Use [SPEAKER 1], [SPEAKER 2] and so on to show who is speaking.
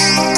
[SPEAKER 1] away.